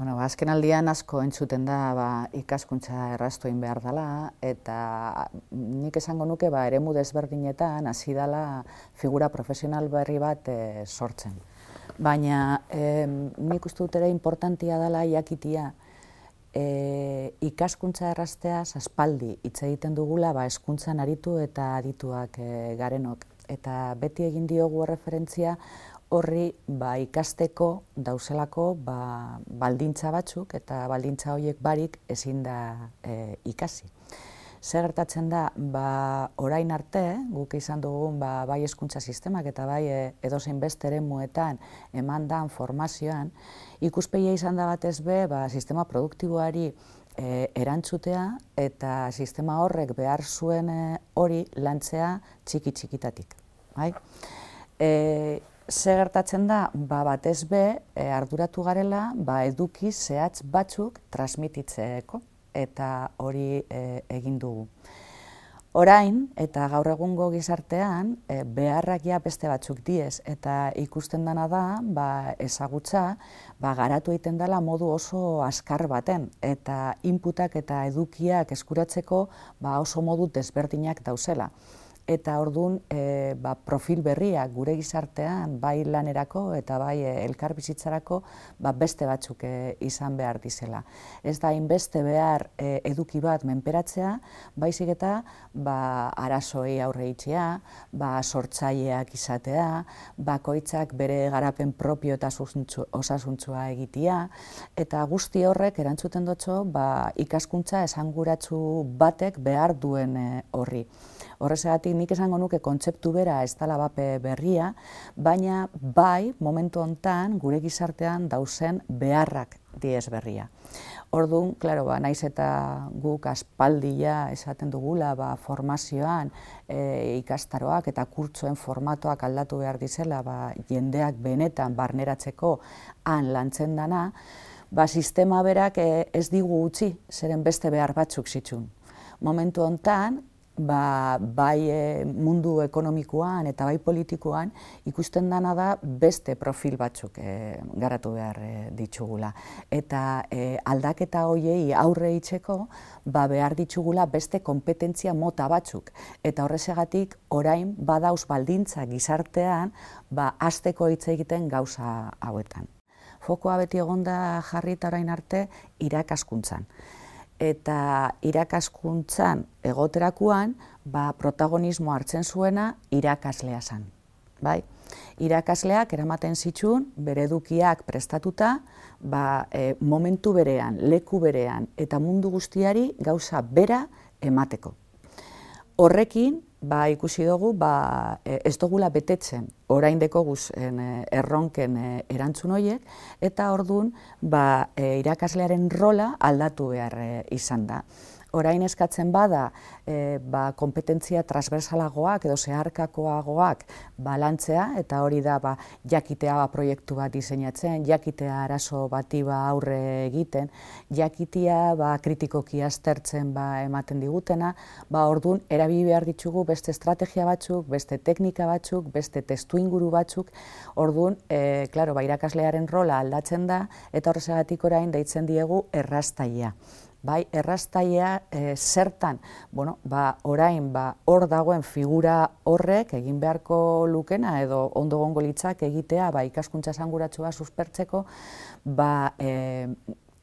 Bueno, ba, azken aldian asko entzuten da ba, ikaskuntza errastoin behar dela, eta nik esango nuke ba, eremu desberdinetan hasi dela figura profesional berri bat e, sortzen. Baina e, nik uste dut ere importantia dela jakitia e, ikaskuntza errastea aspaldi hitz egiten dugula ba, eskuntzan aritu eta adituak e, garenok. Eta beti egin diogu referentzia horri ba, ikasteko dauzelako ba, baldintza batzuk eta baldintza horiek barik ezin da e, ikasi. Zer gertatzen da, ba, orain arte, guk izan dugun ba, bai eskuntza sistemak eta bai e, edozein beste ere muetan eman dan formazioan, ikuspeia izan da batez be, ba, sistema produktiboari e, erantzutea eta sistema horrek behar zuen e, hori lantzea txiki txikitatik. Bai? E, ze gertatzen da, ba, batez be, e, arduratu garela, ba, eduki zehatz batzuk transmititzeeko, eta hori e, egin dugu. Orain, eta gaur egungo gizartean, e, beharrak ja beste batzuk diez, eta ikusten dana da, ba, ezagutza, ba, garatu egiten dela modu oso askar baten, eta inputak eta edukiak eskuratzeko ba, oso modu desberdinak dauzela eta ordun e, ba, profil berriak gure gizartean bai lanerako eta bai e, elkar bizitzarako ba, beste batzuk e, izan behar dizela. Ez da inbeste behar e, eduki bat menperatzea, baizik eta ba, arazoei aurre itxea, ba, sortzaileak izatea, bakoitzak bere garapen propio eta osasuntzua egitea, eta guzti horrek erantzuten dutxo ba, ikaskuntza esanguratzu batek behar duen e, horri. Horrezatik nik esango nuke kontzeptu bera ez dela bape berria, baina bai momentu hontan gure gizartean dauzen beharrak diez berria. Orduan, klaro, ba, naiz eta guk aspaldia esaten dugula ba, formazioan e, ikastaroak eta kurtsoen formatoak aldatu behar dizela ba, jendeak benetan barneratzeko han lantzen dana, ba, sistema berak e, ez digu utzi, zeren beste behar batzuk zitsun. Momentu hontan, ba, bai e, mundu ekonomikoan eta bai politikoan ikusten dana da beste profil batzuk e, garatu behar e, ditugula. Eta e, aldaketa hoiei aurre itzeko ba, behar ditugula beste kompetentzia mota batzuk. Eta horrezegatik orain badauz baldintza gizartean ba, azteko hitz egiten gauza hauetan. Fokoa beti egonda jarri orain arte irakaskuntzan eta irakaskuntzan egoterakuan ba, protagonismo hartzen zuena irakaslea zen. Bai? Irakasleak eramaten zitsun bere edukiak prestatuta ba, e, momentu berean, leku berean eta mundu guztiari gauza bera emateko. Horrekin ba, ikusi dugu ba, e, ez dugula betetzen orain deko guzen e, erronken e, erantzun horiek, eta ordun ba, irakaslearen rola aldatu behar izan da orain eskatzen bada e, ba, kompetentzia transversalagoak edo zeharkakoagoak balantzea eta hori da ba, jakitea ba, proiektu bat diseinatzen, jakitea arazo bati ba, aurre egiten, jakitea ba, kritikoki aztertzen ba, ematen digutena, ba, orduan erabili behar ditugu beste estrategia batzuk, beste teknika batzuk, beste testu inguru batzuk, orduan, e, klaro, ba, irakaslearen rola aldatzen da eta horrezegatik orain deitzen diegu errastaia bai, errastaia e, zertan, bueno, ba, orain, ba, hor dagoen figura horrek egin beharko lukena edo ondo gongo litzak egitea, ba, ikaskuntza esanguratsua suspertzeko, ba, e,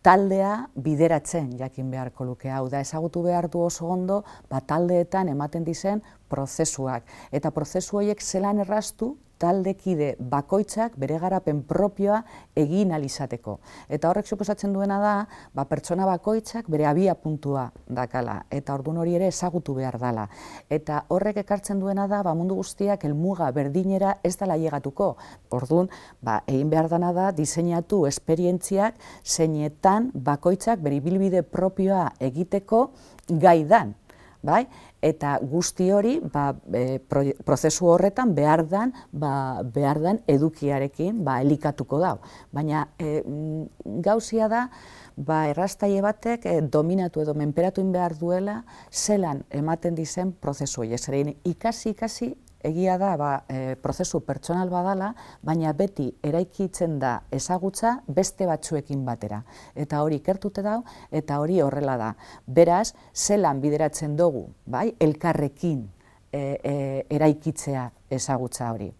taldea bideratzen jakin beharko luke. Hau da ezagutu behar du oso ondo ba, taldeetan ematen dizen prozesuak. Eta prozesu horiek zelan errastu taldekide bakoitzak bere garapen propioa egin alizateko. Eta horrek suposatzen duena da, ba, pertsona bakoitzak bere abia puntua dakala, eta ordun hori ere ezagutu behar dala. Eta horrek ekartzen duena da, ba, mundu guztiak elmuga berdinera ez dela llegatuko. Ordun, ba, egin behar dana da, diseinatu esperientziak zeinetan bakoitzak bere bilbide propioa egiteko gaidan bai? Eta guzti hori, ba, e, prozesu horretan behar dan, ba, behar dan edukiarekin ba, elikatuko dau. Baina e, mm, gauzia da, ba, errastaile batek e, dominatu edo menperatu behar duela zelan ematen dizen prozesu hori. ikasi, ikasi, egia da ba, e, prozesu pertsonal badala, baina beti eraikitzen da ezagutza beste batzuekin batera. Eta hori ikertute dau, eta hori horrela da. Beraz, zelan bideratzen dugu, bai, elkarrekin e, e, eraikitzea ezagutza hori.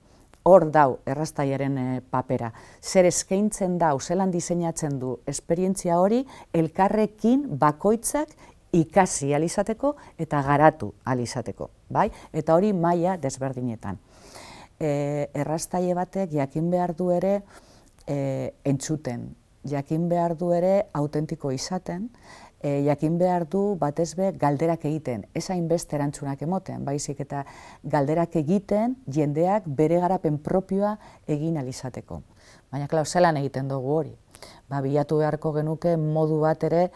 Hor dau errastaiaren e, papera. Zer eskaintzen dau, zelan diseinatzen du esperientzia hori, elkarrekin bakoitzak ikasi alizateko eta garatu alizateko, bai? Eta hori maila desberdinetan. E, errastaile batek jakin behar du ere e, entzuten, jakin behar du ere autentiko izaten, e, jakin behar du batez be galderak egiten, ez hainbeste erantzunak emoten, baizik eta galderak egiten jendeak bere garapen propioa egin alizateko. Baina, klar, zelan egiten dugu hori. Ba, bilatu beharko genuke modu bat ere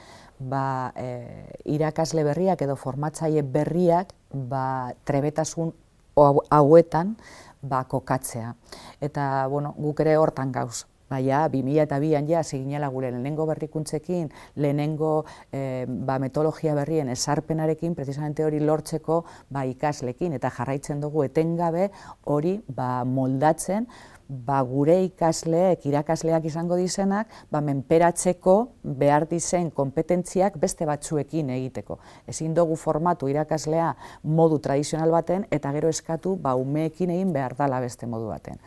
ba, e, irakasle berriak edo formatzaile berriak ba, trebetasun hauetan ba, kokatzea. Eta bueno, guk ere hortan gauz. Baina, 2002an ja, ziginela gure lehenengo berrikuntzekin, lehenengo e, ba, metodologia berrien esarpenarekin, precisamente hori lortzeko ba, ikaslekin, eta jarraitzen dugu etengabe hori ba, moldatzen, ba, gure ikasleek, irakasleak izango dizenak, ba, menperatzeko behar dizen kompetentziak beste batzuekin egiteko. Ezin dugu formatu irakaslea modu tradizional baten, eta gero eskatu ba, umeekin egin behar dala beste modu baten.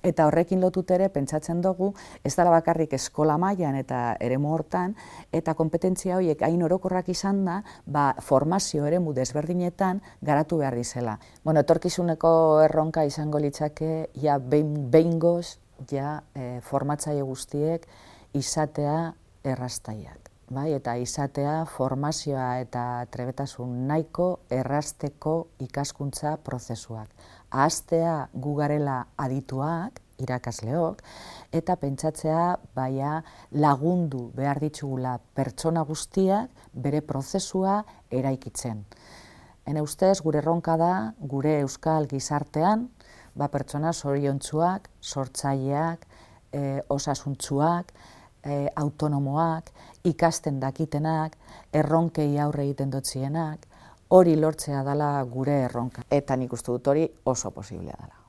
Eta horrekin lotut ere, pentsatzen dugu, ez dara bakarrik eskola mailan eta eremu hortan, eta kompetentzia horiek hain orokorrak izan da, ba, formazio eremu desberdinetan garatu behar dizela. Bueno, etorkizuneko erronka izango litzake, ja, behin goz, ja, e, formatzaile guztiek izatea errastaiak. Bai, eta izatea formazioa eta trebetasun nahiko errasteko ikaskuntza prozesuak ahaztea gugarela adituak, irakasleok, eta pentsatzea baia lagundu behar ditugula pertsona guztiak bere prozesua eraikitzen. Hene ustez, gure ronka da, gure euskal gizartean, ba pertsona zoriontsuak, sortzaileak, e, osasuntzuak, e, autonomoak, ikasten dakitenak, erronkei aurre egiten dotzienak, hori lortzea dela gure erronka. Eta nik uste dut hori oso posiblea dela.